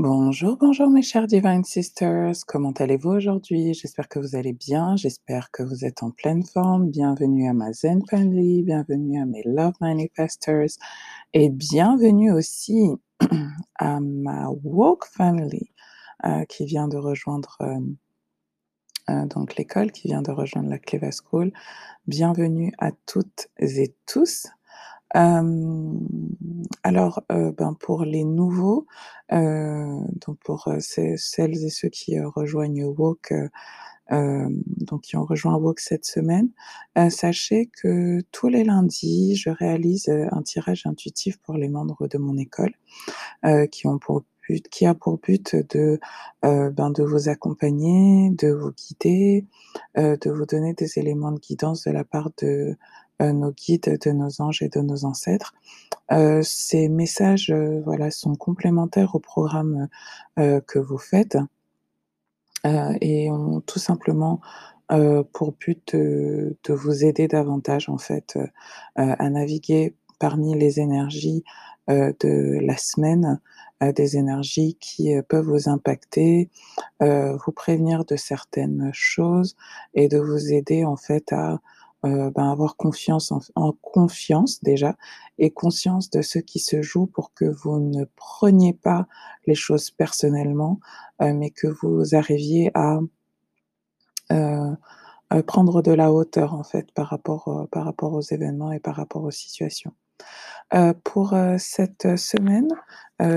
Bonjour, bonjour mes chers Divine Sisters, comment allez-vous aujourd'hui? J'espère que vous allez bien, j'espère que vous êtes en pleine forme. Bienvenue à ma Zen Family, bienvenue à mes Love Manifestors et bienvenue aussi à ma Woke Family euh, qui vient de rejoindre euh, euh, donc l'école, qui vient de rejoindre la Cleva School. Bienvenue à toutes et tous. Euh, alors, euh, ben, pour les nouveaux, euh, donc pour celles et ceux qui rejoignent Woke, donc qui ont rejoint Woke cette semaine, sachez que tous les lundis, je réalise un tirage intuitif pour les membres de mon école, qui ont pour but, qui a pour but de, ben, de vous accompagner, de vous guider, de vous donner des éléments de guidance de la part de euh, nos guides, de nos anges et de nos ancêtres. Euh, ces messages, euh, voilà, sont complémentaires au programme que vous faites et ont tout simplement pour but de, de, vous aider davantage en fait à naviguer parmi les énergies de la semaine, des énergies qui peuvent vous impacter, vous prévenir de certaines choses et de vous aider en fait à euh, ben, avoir confiance en, en, confiance déjà et conscience de ce qui se joue pour que vous ne preniez pas les choses personnellement, euh, mais que vous arriviez à euh, prendre de la hauteur en fait par rapport euh, par rapport aux événements et par rapport aux situations. Euh, pour cette semaine,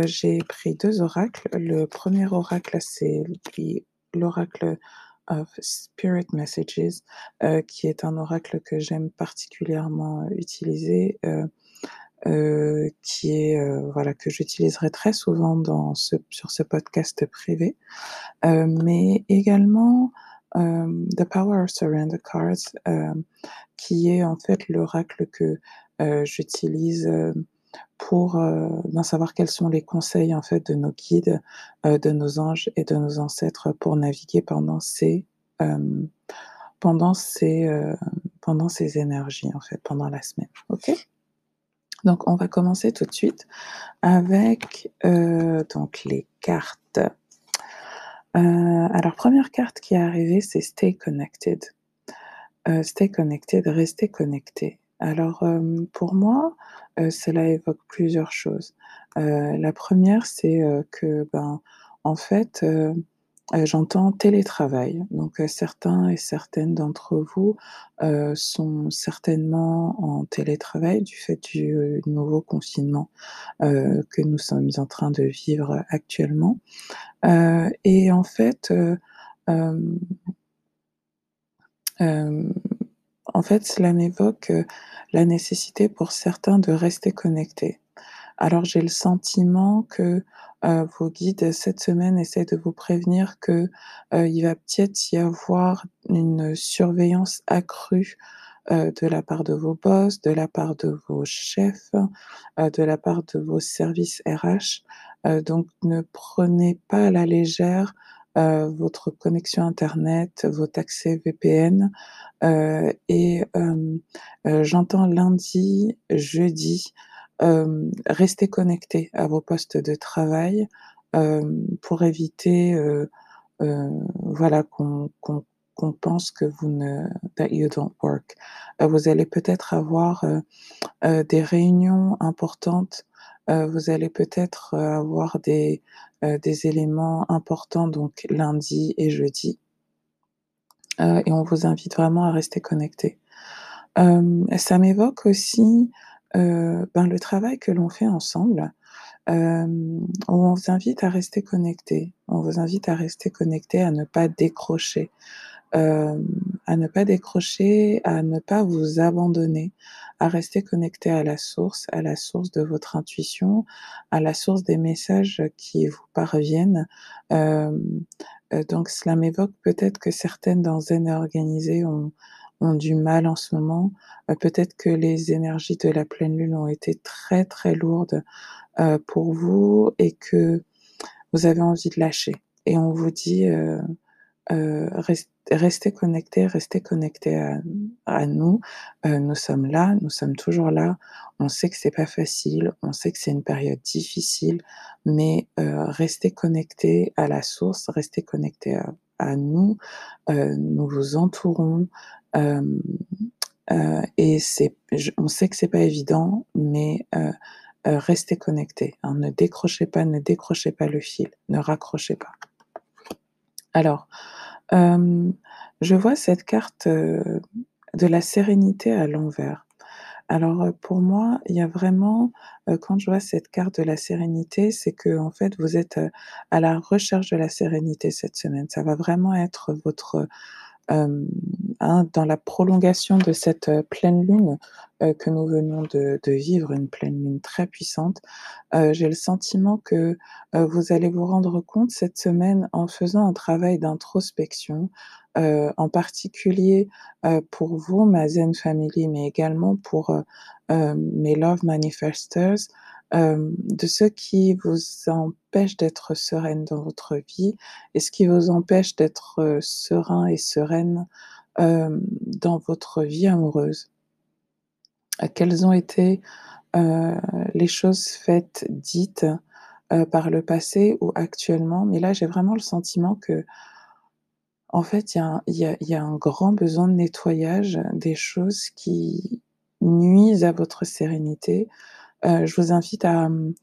j'ai pris deux oracles. Le premier oracle, c'est l'oracle of Spirit Messages, euh, qui est un oracle que j'aime particulièrement utiliser, euh, euh, qui est voilà que j'utiliserai très souvent dans ce, sur ce podcast privé, mais également The Power of Surrender Cards, qui est en fait l'oracle que j'utilise pour euh, savoir quels sont les conseils en fait de nos guides, euh, de nos anges et de nos ancêtres pour naviguer pendant ces euh, pendant ces pendant ces énergies en fait pendant la semaine. Ok? Donc on va commencer tout de suite avec donc les cartes. alors première carte qui est arrivée c'est Stay Connected. stay Connected, rester connecté. Alors, pour moi, cela évoque plusieurs choses. la première, c'est que, ben, en fait, j'entends télétravail. Donc, certains et certaines d'entre vous sont certainement en télétravail du fait du nouveau confinement que nous sommes en train de vivre actuellement. et en fait, en fait, cela m'évoque la nécessité pour certains de rester connectés. Alors j'ai le sentiment que euh, vos guides cette semaine essaient de vous prévenir que euh, il va peut-être y avoir une surveillance accrue euh, de la part de vos boss, de la part de vos chefs, de la part de vos services RH. donc ne prenez pas à la légère euh, votre connexion Internet, votre accès VPN. Euh, et euh, j'entends lundi, jeudi, rester connecté à vos postes de travail pour éviter voilà qu'on qu'on pense que vous ne that you don't work. vous allez peut-être avoir des réunions importantes euh, vous allez peut-être euh, avoir des, euh, des éléments importants donc lundi et jeudi. et on vous invite vraiment à rester connecté. ça m'évoque aussi ben, le travail que l'on fait ensemble. on vous invite à rester connecté. On vous invite à rester connecté, à ne pas décrocher. Euh, à ne pas décrocher, à ne pas vous abandonner, à rester connecté à la source, à la source de votre intuition, à la source des messages qui vous parviennent. Euh, euh donc cela m'évoque peut-être que certaines dans Zen organisées ont, ont du mal en ce moment. Peut-être que les énergies de la pleine lune ont été très très lourdes pour vous et que vous avez envie de lâcher. Et on vous dit, res restez connectés, restez connectés à nous, heu, nous sommes là, nous sommes toujours là. On sait que c'est pas facile, on sait que c'est une période difficile, mais heu, restez connectés à la source, restez connectés à nous, nous vous entourons, et on sait que c'est pas évident, mais restez connectés, hein. Ne décrochez pas, ne décrochez pas le fil, ne raccrochez pas. Alors, je vois cette carte, de la sérénité à l'envers. Alors, pour moi, il y a vraiment, quand je vois cette carte de la sérénité, c'est qu'en fait, vous êtes, à la recherche de la sérénité cette semaine. Ça va vraiment être votre, hem, hein, dans la prolongation de cette, heu, pleine lune, heu, que nous venons de vivre, une pleine lune très puissante. J'ai le sentiment que, vous allez vous rendre compte cette semaine en faisant un travail d'introspection, en particulier, pour vous, ma Zen Family, mais également pour, mes Love Manifestors, hem, de ce qui vous empêche d'être sereine dans votre vie et ce qui vous empêche d'être, heu, serein et sereine, hem, dans votre vie amoureuse. Quelles ont été, les choses faites, dites, par le passé ou actuellement? Mais là, j'ai vraiment le sentiment que en fait, il y y a un grand besoin de nettoyage des choses qui nuisent à votre sérénité. Heu, je vous invite à, mmh,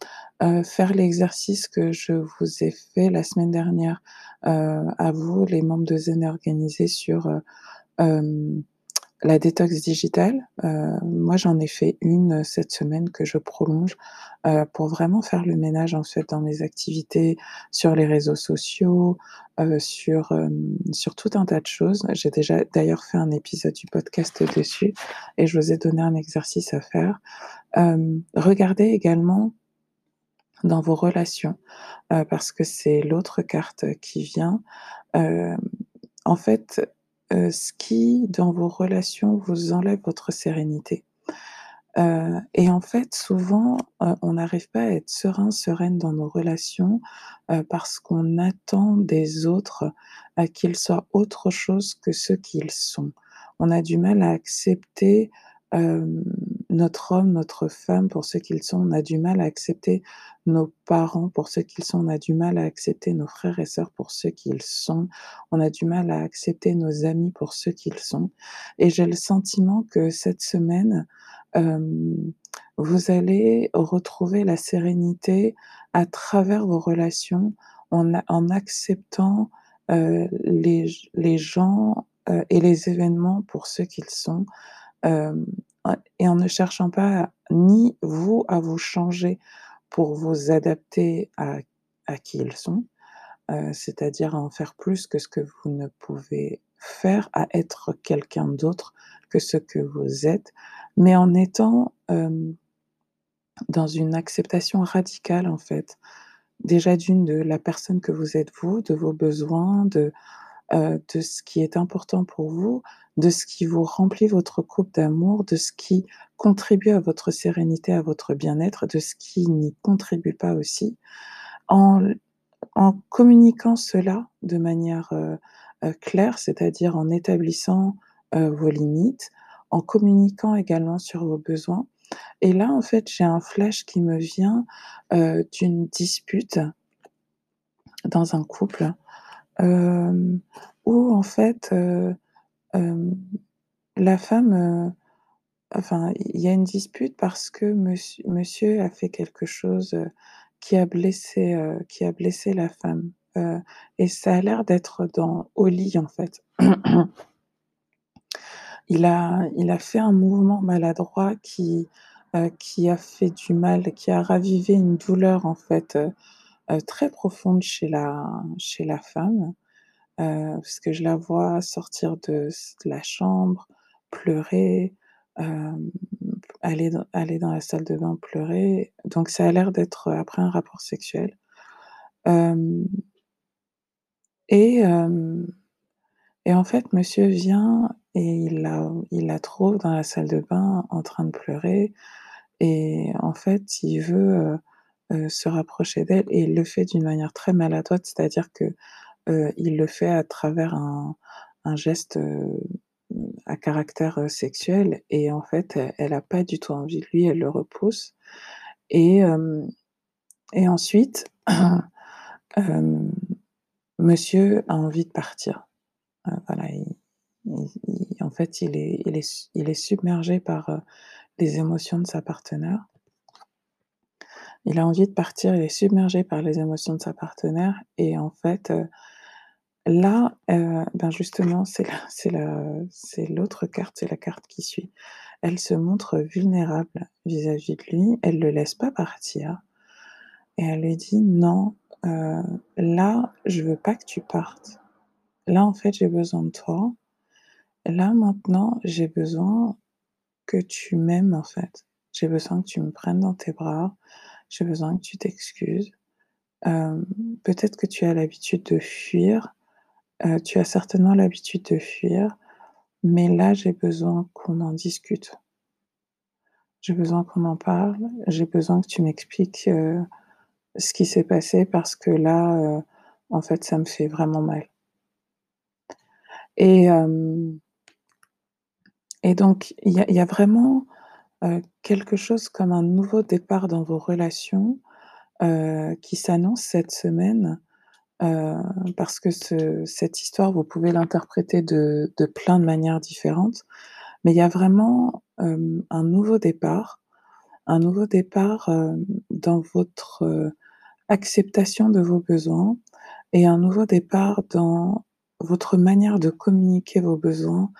heu, faire l'exercice que je vous ai fait la semaine dernière, heu, à vous, les membres de Zen Organisés sur, la détox digitale. Heu, moi, j'en ai fait une, heu, cette semaine que je prolonge, heu, pour vraiment faire le ménage, en fait, dans mes activités sur les réseaux sociaux, sur, sur tout un tas de choses. J'ai déjà d'ailleurs fait un épisode du podcast dessus et je vous ai donné un exercice à faire. Regardez également dans vos relations, parce que c'est l'autre carte qui vient. En fait, ce qui, dans vos relations, vous enlève votre sérénité. Heu et en fait, souvent, heu, on n'arrive pas à être serein, sereine dans nos relations, parce qu'on attend des autres, qu'ils soient autre chose que ce qu'ils sont. On a du mal à accepter, notre homme, notre femme pour ce qu'ils sont. On a du mal à accepter nos parents pour ce qu'ils sont. On a du mal à accepter nos frères et sœurs pour ce qu'ils sont. On a du mal à accepter nos amis pour ce qu'ils sont et j'ai le sentiment que cette semaine, hem, vous allez retrouver la sérénité à travers vos relations en acceptant, heu, les gens, heu et les événements pour ce qu'ils sont, et en ne cherchant pas ni vous à vous changer pour vous adapter à à qui ils sont, heu, c'est-à-dire à en faire plus que ce que vous ne pouvez faire, à être quelqu'un d'autre que ce que vous êtes, mais en étant, dans une acceptation radicale, en fait. Déjà d'une, de la personne que vous êtes vous, de vos besoins, de, heu, de ce qui est important pour vous, de ce qui vous remplit votre coupe d'amour, de ce qui contribue à votre sérénité, à votre bien-être, de ce qui n'y contribue pas aussi. En communiquant cela de manière, heu heu, claire, c'est-à-dire en établissant, vos limites, en communiquant également sur vos besoins et là, en fait, j'ai un flash qui me vient, d'une dispute dans un couple, où en fait, la femme, enfin, il y a une dispute parce que monsieur a fait quelque chose, qui a blessé, qui a blessé la femme, et ça a l'air d'être dans au lit, en fait. Il a il a fait un mouvement maladroit qui, qui a fait du mal, qui a ravivé une douleur, en fait, très profonde chez la chez la femme, heu, parce que je la vois sortir de la chambre, pleurer, hem, aller dans aller dans la salle de bain pleurer, donc ça a l'air d'être après un rapport sexuel. Et et en fait, monsieur vient et il la il la trouve dans la salle de bain en train de pleurer et en fait, il veut, heu, se rapprocher d'elle et il le fait d'une manière très maladroite, c'est-à-dire que, heu, il le fait à travers un geste, heu, à caractère, sexuel et en fait, elle elle a pas du tout envie de lui, elle le repousse et et ensuite, monsieur a envie de partir. Voilà, il en fait, il est il est est submergé par, les émotions de sa partenaire. Il a envie de partir, il est submergé par les émotions de sa partenaire et en fait, heu, là, heu, ben, justement, c'est la c'est la l'autre carte, c'est la carte qui suit. Elle se montre vulnérable vis-à-vis de lui, elle le laisse pas partir et elle lui dit: «Non, heu, là, je veux pas que tu partes. Là, en fait, j'ai besoin de toi. Là, maintenant, j'ai besoin que tu m'aimes, en fait. J'ai besoin que tu me prennes dans tes bras, j'ai besoin que tu t'excuses. Hem, peut-être que tu as l'habitude de fuir, heu, tu as certainement l'habitude de fuir, mais là, j'ai besoin qu'on en discute. J'ai besoin qu'on en parle, j'ai besoin que tu m'expliques, heu, ce qui s'est passé parce que là, en fait, ça me fait vraiment mal». Et et donc il y a vraiment, heu, quelque chose comme un nouveau départ dans vos relations, heu, qui s'annonce cette semaine, heu, parce que ce cette histoire, vous pouvez l'interpréter de plein de manières différentes. Mais il y a vraiment, un nouveau départ, un nouveau départ, dans votre, acceptation de vos besoins et un nouveau départ dans votre manière de communiquer vos besoins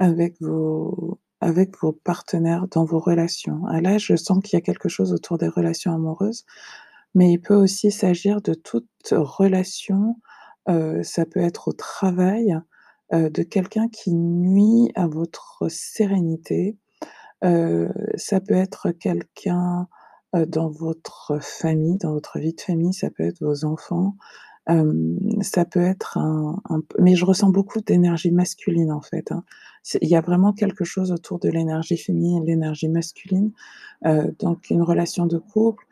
avec vos avec vos partenaires dans vos relations. Ah là, je sens qu'il y a quelque chose autour des relations amoureuses, mais il peut aussi s'agir de toute relation, heu, ça peut être au travail, heu, de quelqu'un qui nuit à votre sérénité. Heu, ça peut être quelqu'un, dans votre famille, dans votre vie de famille, ça peut être vos enfants, ça peut être un mais je ressens beaucoup d'énergie masculine, en fait, hein. Il y a vraiment quelque chose autour de l'énergie féminine l'énergie masculine, donc une relation de couple,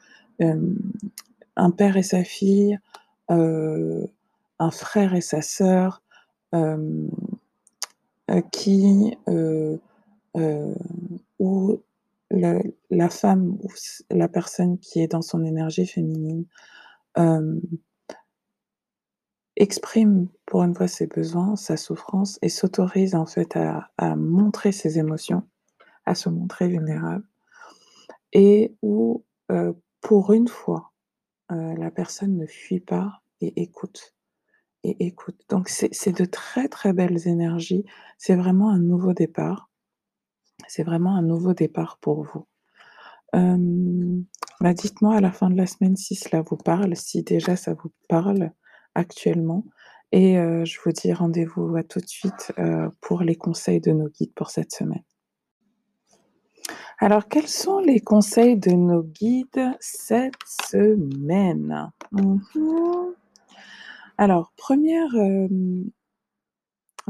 un père et sa fille, un frère et sa sœur, heu, qui, heu, où le la femme ou la personne qui est dans son énergie féminine, exprime pour une fois ses besoins, sa souffrance et s'autorise en fait à montrer ses émotions, à se montrer vulnérable et où, heu, pour une fois, heu, la personne ne fuit pas et écoute et écoute. Donc c'est de très, très belles énergies. C'est vraiment un nouveau départ. C'est vraiment un nouveau départ pour vous. Bah, dites-moi à la fin de la semaine si cela vous parle, si déjà ça vous parle actuellement et heu, je vous dis rendez-vous à tout de suite, heu, pour les conseils de nos guides pour cette semaine. Alors quels sont les conseils de nos guides cette semaine? Mmh mh. Alors 1re, hem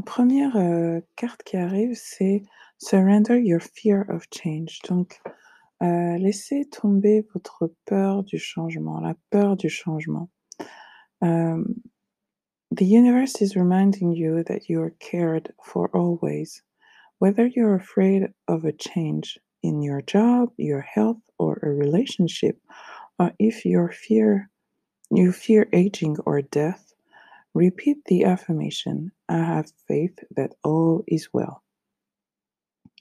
1re, heu, carte qui arrive, c'est Surrender your fear of change. Donc, laissez tomber votre peur du changement, la peur du changement. Hem, The universe is reminding you that you are cared for always. Whether you're afraid of a change in your job, your health, or a relationship, or if your fear you fear aging or death, repeat the affirmation: "I have faith that all is well."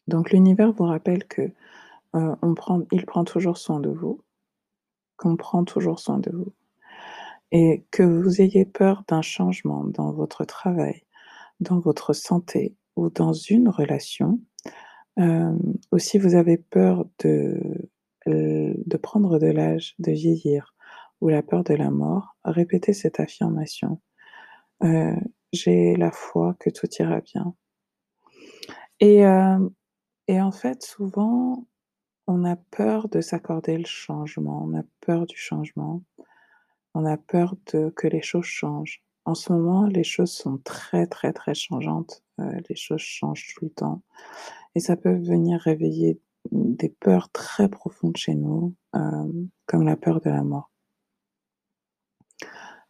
Donc l'univers vous rappelle que, heu, on prend il prend toujours soin de vous, qu'on prend toujours soin de vous et que vous ayez peur d'un changement dans votre travail, dans votre santé ou dans une relation, hem, ou si vous avez peur de l de prendre de l'âge, de vieillir ou la peur de la mort, répétez cette affirmation: «Heu, j'ai la foi que tout ira bien». Et hem et en fait, souvent, on a peur de s'accorder le changement, on a peur du changement, on a peur de que les choses changent. En ce moment, les choses sont très, très, très changeantes, heu, les choses changent tout le temps et ça peut venir réveiller des peurs très profondes chez nous, hem, comme la peur de la mort.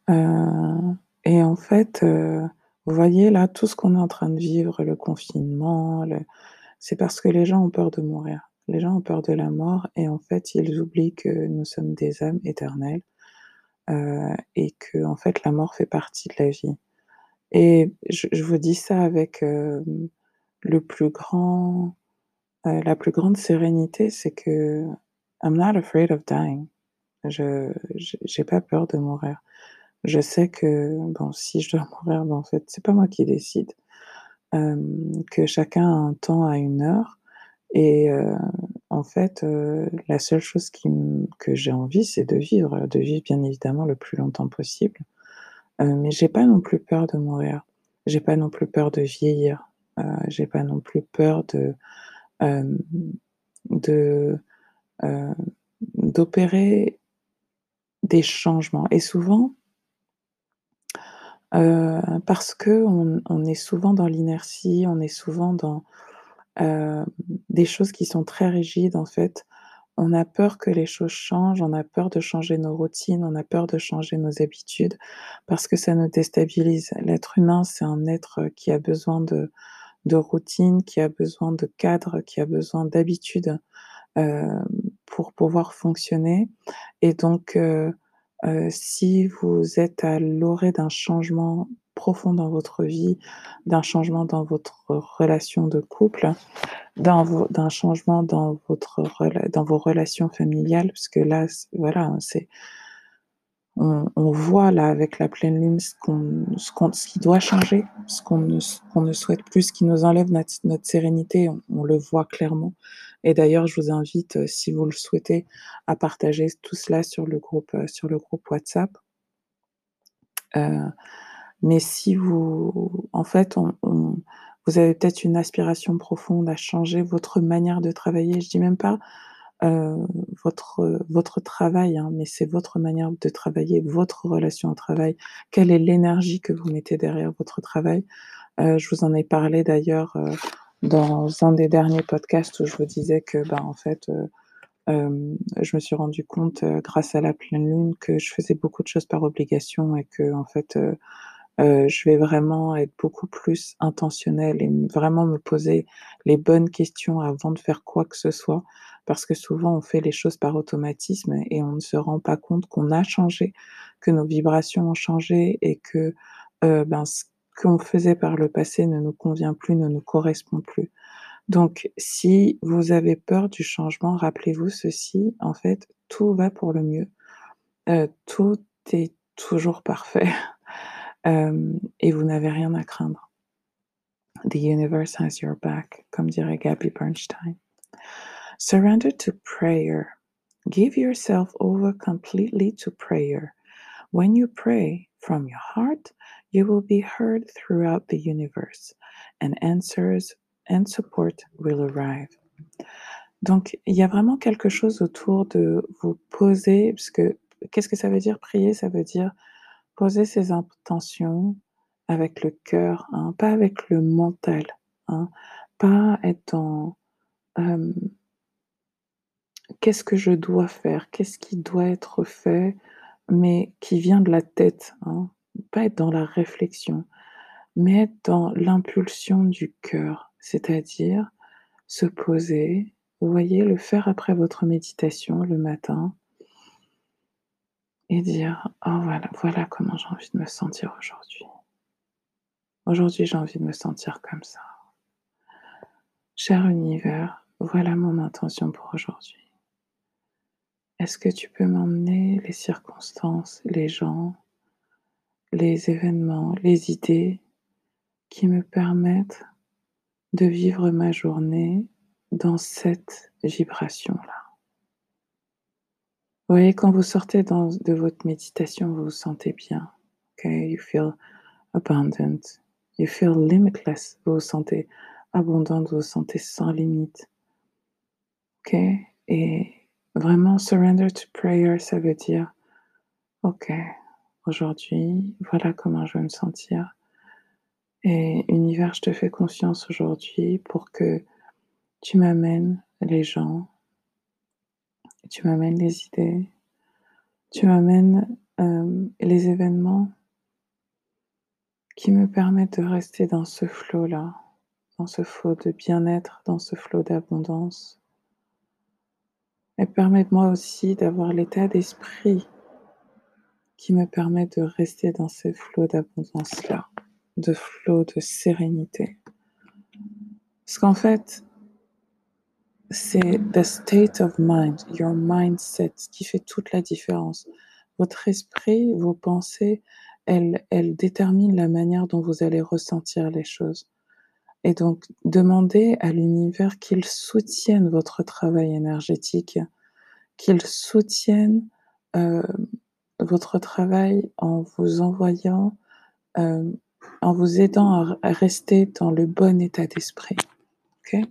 Heu Et en fait, vous voyez là, tout ce qu'on est en train de vivre, le confinement, c'est parce que les gens ont peur de mourir. Les gens ont peur de la mort et en fait, ils oublient que nous sommes des âmes éternelles, heu et qu'en fait, la mort fait partie de la vie et je vous dis ça avec, hem, le plus grand, heu, la plus grande sérénité, c'est que I'm not afraid of dying. Je j'ai pas peur de mourir. Je sais que, bon, si je dois mourir, ben, en fait, c'est pas moi qui décide, que chacun a un temps, a une heure et en fait, heu, la seule chose que j'ai envie, c'est de vivre, de vivre bien évidemment le plus longtemps possible, heu, mais j'ai pas non plus peur de mourir. J'ai pas non plus peur de vieillir, heu, j'ai pas non plus peur de, de, heu, d'opérer des changements. Et souvent parce qu'on on est souvent dans l'inertie, on est souvent dans, hem, des choses qui sont très rigides en fait. On a peur que les choses changent, on a peur de changer nos routines, on a peur de changer nos habitudes parce que ça nous déstabilise. L'être humain, c'est un être, qui a besoin de de qui a besoin de cadre, qui a besoin d'habitudes, hem, pour pouvoir fonctionner et donc heu, si vous êtes à l'orée d'un changement profond dans votre vie, d'un changement dans votre relation de couple, d'un changement dans votre dans vos relations familiales, parce que là, voilà, hein, c'est on voit là avec la pleine lune ce qu'on ce qu'on ce qui doit changer, ce qu'on ne qu'on ne souhaite plus, ce qui nous enlève notre notre sérénité, on le voit clairement et d'ailleurs je vous invite, heu, si vous le souhaitez, à partager tout cela sur le groupe, heu, sur le groupe WhatsApp. Heu, mais si vous en fait, on on vous avez peut-être une aspiration profonde à changer votre manière de travailler. Je dis même pas, heu, votre, votre travail, hein, mais c'est votre manière de travailler, votre relation au travail. Quelle est l'énergie que vous mettez derrière votre travail? Heu, je vous en ai parlé d'ailleurs, heu, dans un des derniers podcasts où je vous disais que, ben, en fait, heu, hem, je me suis rendu compte, heu, grâce à la pleine lune que je faisais beaucoup de choses par obligation et qu'en fait, heu heu, je vais vraiment être beaucoup plus intentionnelle et vraiment me poser les bonnes questions avant de faire quoi que ce soit. Parce que souvent on fait les choses par automatisme et on ne se rend pas compte qu'on a changé, que nos vibrations ont changé et que, heu, ben, ce qu'on faisait par le passé ne nous convient plus, ne nous correspond plus. Donc si vous avez peur du changement, rappelez-vous ceci, en fait, tout va pour le mieux. Heu, tout est toujours parfait, hem et vous n'avez rien à craindre. The universe has your back, comme dirait Gabby Bernstein. Surrender to prayer. Give yourself over completely to prayer. When you pray from your heart, you will be heard throughout the universe and answers and support will arrive. Donc il y a vraiment quelque chose autour de vous poser parce que qu'est-ce que ça veut dire? Prier? Ça veut dire poser ses intentions avec le cœur, hein, pas avec le mental, hein, pas être dans, hem Qu'est-ce que je dois faire? Qu'est-ce qui doit être fait? Mais qui vient de la tête, hein. Pas être dans la réflexion, mais être dans l'impulsion du cœur, c'est-à-dire se poser, vous voyez, le faire après votre méditation le matin et dire: «Oh voilà, voilà comment j'ai envie de me sentir aujourd'hui. Aujourd'hui, j'ai envie de me sentir comme ça. Cher univers, voilà mon intention pour aujourd'hui». Est-ce que tu peux m'emmener les circonstances, les gens, les événements, les idées qui me permettent de vivre ma journée dans cette vibration-là? Vous voyez, quand vous sortez de votre méditation, vous vous sentez bien, OK? You feel abundant, you feel limitless. Vous vous sentez abondante, vous vous sentez sans limite. OK? Et vraiment surrender to prayer, ça veut dire: «OK, aujourd'hui, voilà comment je veux me sentir et univers, je te fais confiance aujourd'hui pour que tu m'amènes les gens, tu m'amènes les idées, tu m'amènes, hem, les événements qui me permettent de rester dans ce flot-là, dans ce flot de bien-être, dans ce flot d'abondance. Et permettent-moi aussi d'avoir l'état d'esprit qui me permet de rester dans ce flot d'abondance-là, de flot de sérénité. Parce qu'en fait, c'est the state of mind, your mindset, qui fait toute la différence. Votre esprit, vos pensées, elles, elles déterminent la manière dont vous allez ressentir les choses. Et donc, demandez à l'univers qu'il soutienne votre travail énergétique, qu'il soutienne euh, votre travail en vous envoyant, euh, en vous aidant à, rester dans le bon état d'esprit. ok?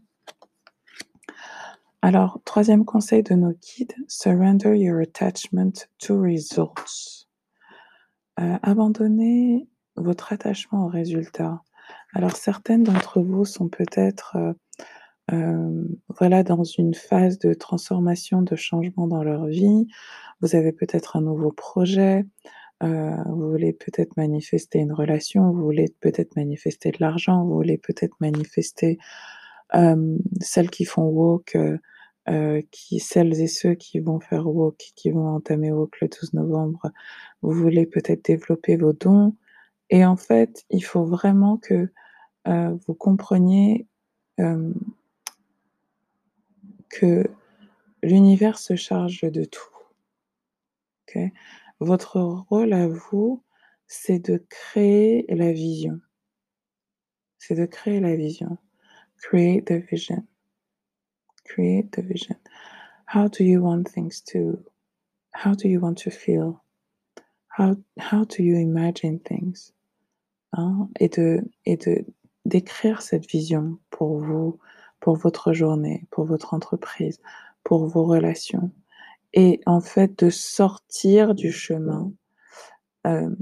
Alors, troisième conseil de nos guides, surrender your attachment to results. Euh, abandonnez votre attachement aux résultats. Alors, certaines d'entre vous sont peut-être euh, euh, voilà, dans une phase de transformation, de changement dans leur vie. Vous avez peut-être un nouveau projet, vous voulez peut-être manifester une relation, vous voulez peut-être manifester de l'argent, vous voulez peut-être manifester celles qui font walk, qui, celles et ceux qui vont faire walk, qui vont entamer walk le 12 novembre, vous voulez peut-être développer vos dons. Et en fait, il faut vraiment que vous compreniez que l'univers se charge de tout. Votre rôle à vous, c'est de créer la vision. C'est de créer la vision. Create the vision. Create the vision. How do you want things to how do you want to feel? How how do you imagine things? Hein? Et de d'écrire cette vision pour vous, pour votre journée, pour votre entreprise, pour vos relations. Et en fait, de sortir du chemin. Euh,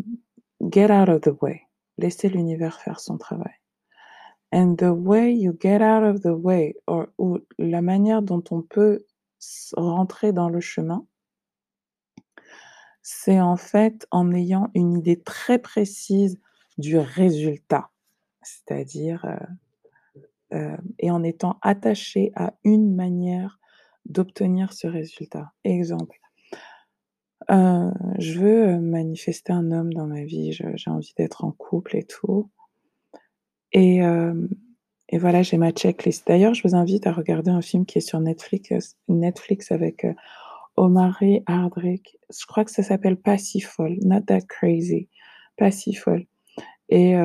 get out of the way. Laissez l'univers faire son travail. And the way you get out of the way, or, ou la manière dont on peut rentrer dans le chemin, c'est en fait en ayant une idée très précise du résultat. C'est-à-dire, euh, euh, et en étant attaché à une manière d'obtenir ce résultat. Exemple, euh, je veux manifester un homme dans ma vie, j'ai envie d'être en couple et tout. Et, euh, et voilà, j'ai ma checklist. D'ailleurs, je vous invite à regarder un film qui est sur Netflix, Netflix avec Omari Hardrick. Je crois que ça s'appelle Passiful, Not That Crazy, Passiful. Et,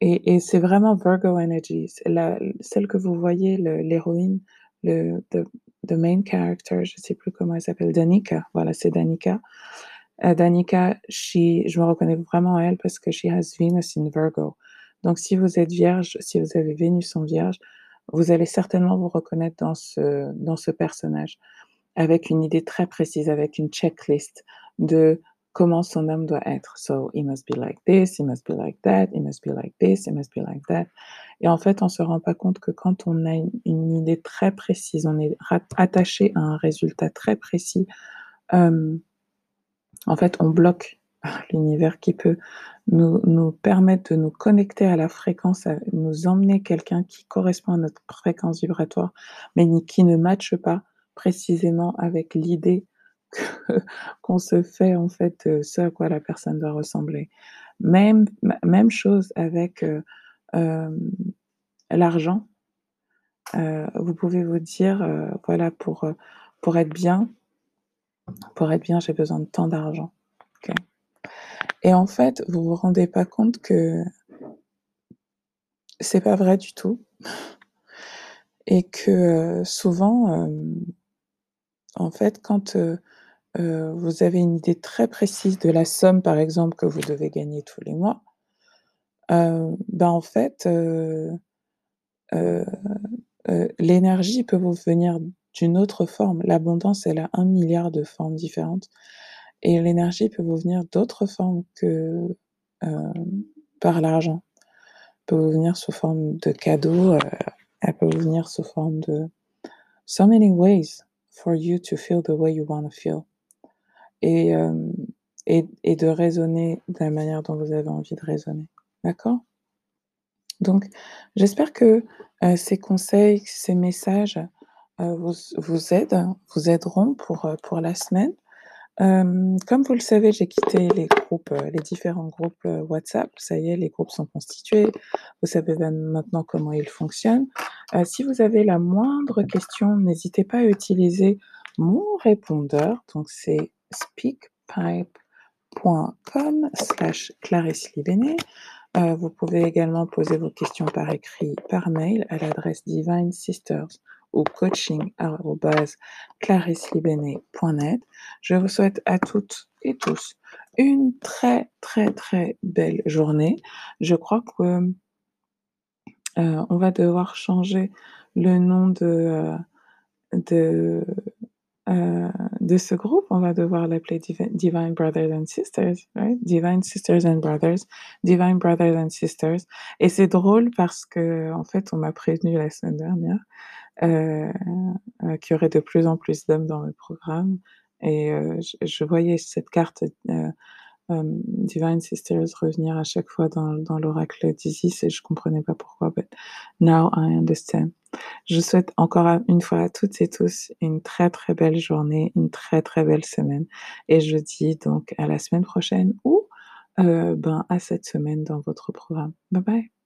et, et c'est vraiment Virgo Energy. La, celle que vous voyez, l'héroïne, le, the, main character, je ne sais plus comment elle s'appelle, Danica. Voilà, c'est Danica. Uh, Danica, she, je me reconnais vraiment à elle parce que she has Venus in Virgo. Donc, si vous êtes vierge, si vous avez Vénus en vierge, vous allez certainement vous reconnaître dans ce, dans ce personnage avec une idée très précise, avec une checklist de comment son homme doit être. So, he must be like this, he must be like that, he must be like this, he must be like that. Et en fait, on ne se rend pas compte que quand on a une, idée très précise, on est attaché à un résultat très précis, euh, en fait, on bloque l'univers qui peut nous, permettre de nous connecter à la fréquence, nous emmener quelqu'un qui correspond à notre fréquence vibratoire, mais qui ne matche pas précisément avec l'idée qu'on se fait en fait de ce à quoi la personne doit ressembler. Même, chose avec euh, euh, l'argent. Euh, vous pouvez vous dire, voilà, pour, pour être bien, pour être bien, j'ai besoin de tant d'argent. Et en fait, vous vous rendez pas compte que c'est pas vrai du tout. Et que souvent, en fait, quand euh, vous avez une idée très précise de la somme, par exemple, que vous devez gagner tous les mois, euh, ben en fait, euh, l'énergie peut vous venir d'une autre forme. L'abondance, elle a un milliard de formes différentes. Et l'énergie peut vous venir d'autres formes que par l'argent. Elle peut vous venir sous forme de cadeaux, elle peut vous venir sous forme de so many ways for you to feel the way you want to feel et, et, et, de raisonner de la manière dont vous avez envie de raisonner. D'accord? Donc j'espère que, ces conseils, ces messages, vous vous aident, vous aideront pour, pour la semaine. Comme vous le savez, j'ai quitté les groupes, les différents groupes, WhatsApp. Ça y est, les groupes sont constitués. Vous savez maintenant comment ils fonctionnent. Si vous avez la moindre question, n'hésitez pas à utiliser mon répondeur, donc c'est speakpipe.com/clarisse-libéné. Heu, vous pouvez également poser vos questions par écrit, par mail à l'adresse Divine Sisters ou coaching@clarisse-libéné.net. Je vous souhaite à toutes et tous une très, très, très belle journée. Je crois que, heu, on va devoir changer le nom de, heu, de ce groupe. On va devoir l'appeler Divi Divine Brothers and Sisters, right? Divine Sisters and Brothers, Divine Brothers and Sisters et c'est drôle parce qu'en fait, on m'a prévenue la semaine dernière, qu'il y aurait de plus en plus d'hommes dans le programme et heu, je je voyais cette carte, Divine Sisters revenir à chaque fois dans dans l'oracle d'Isis et je comprenais pas pourquoi, but now I understand. Je souhaite encore une fois à toutes et tous une très, très belle journée, une très, très belle semaine et je dis donc à la semaine prochaine ou, heu, ben, à cette semaine dans votre programme. Bye bye.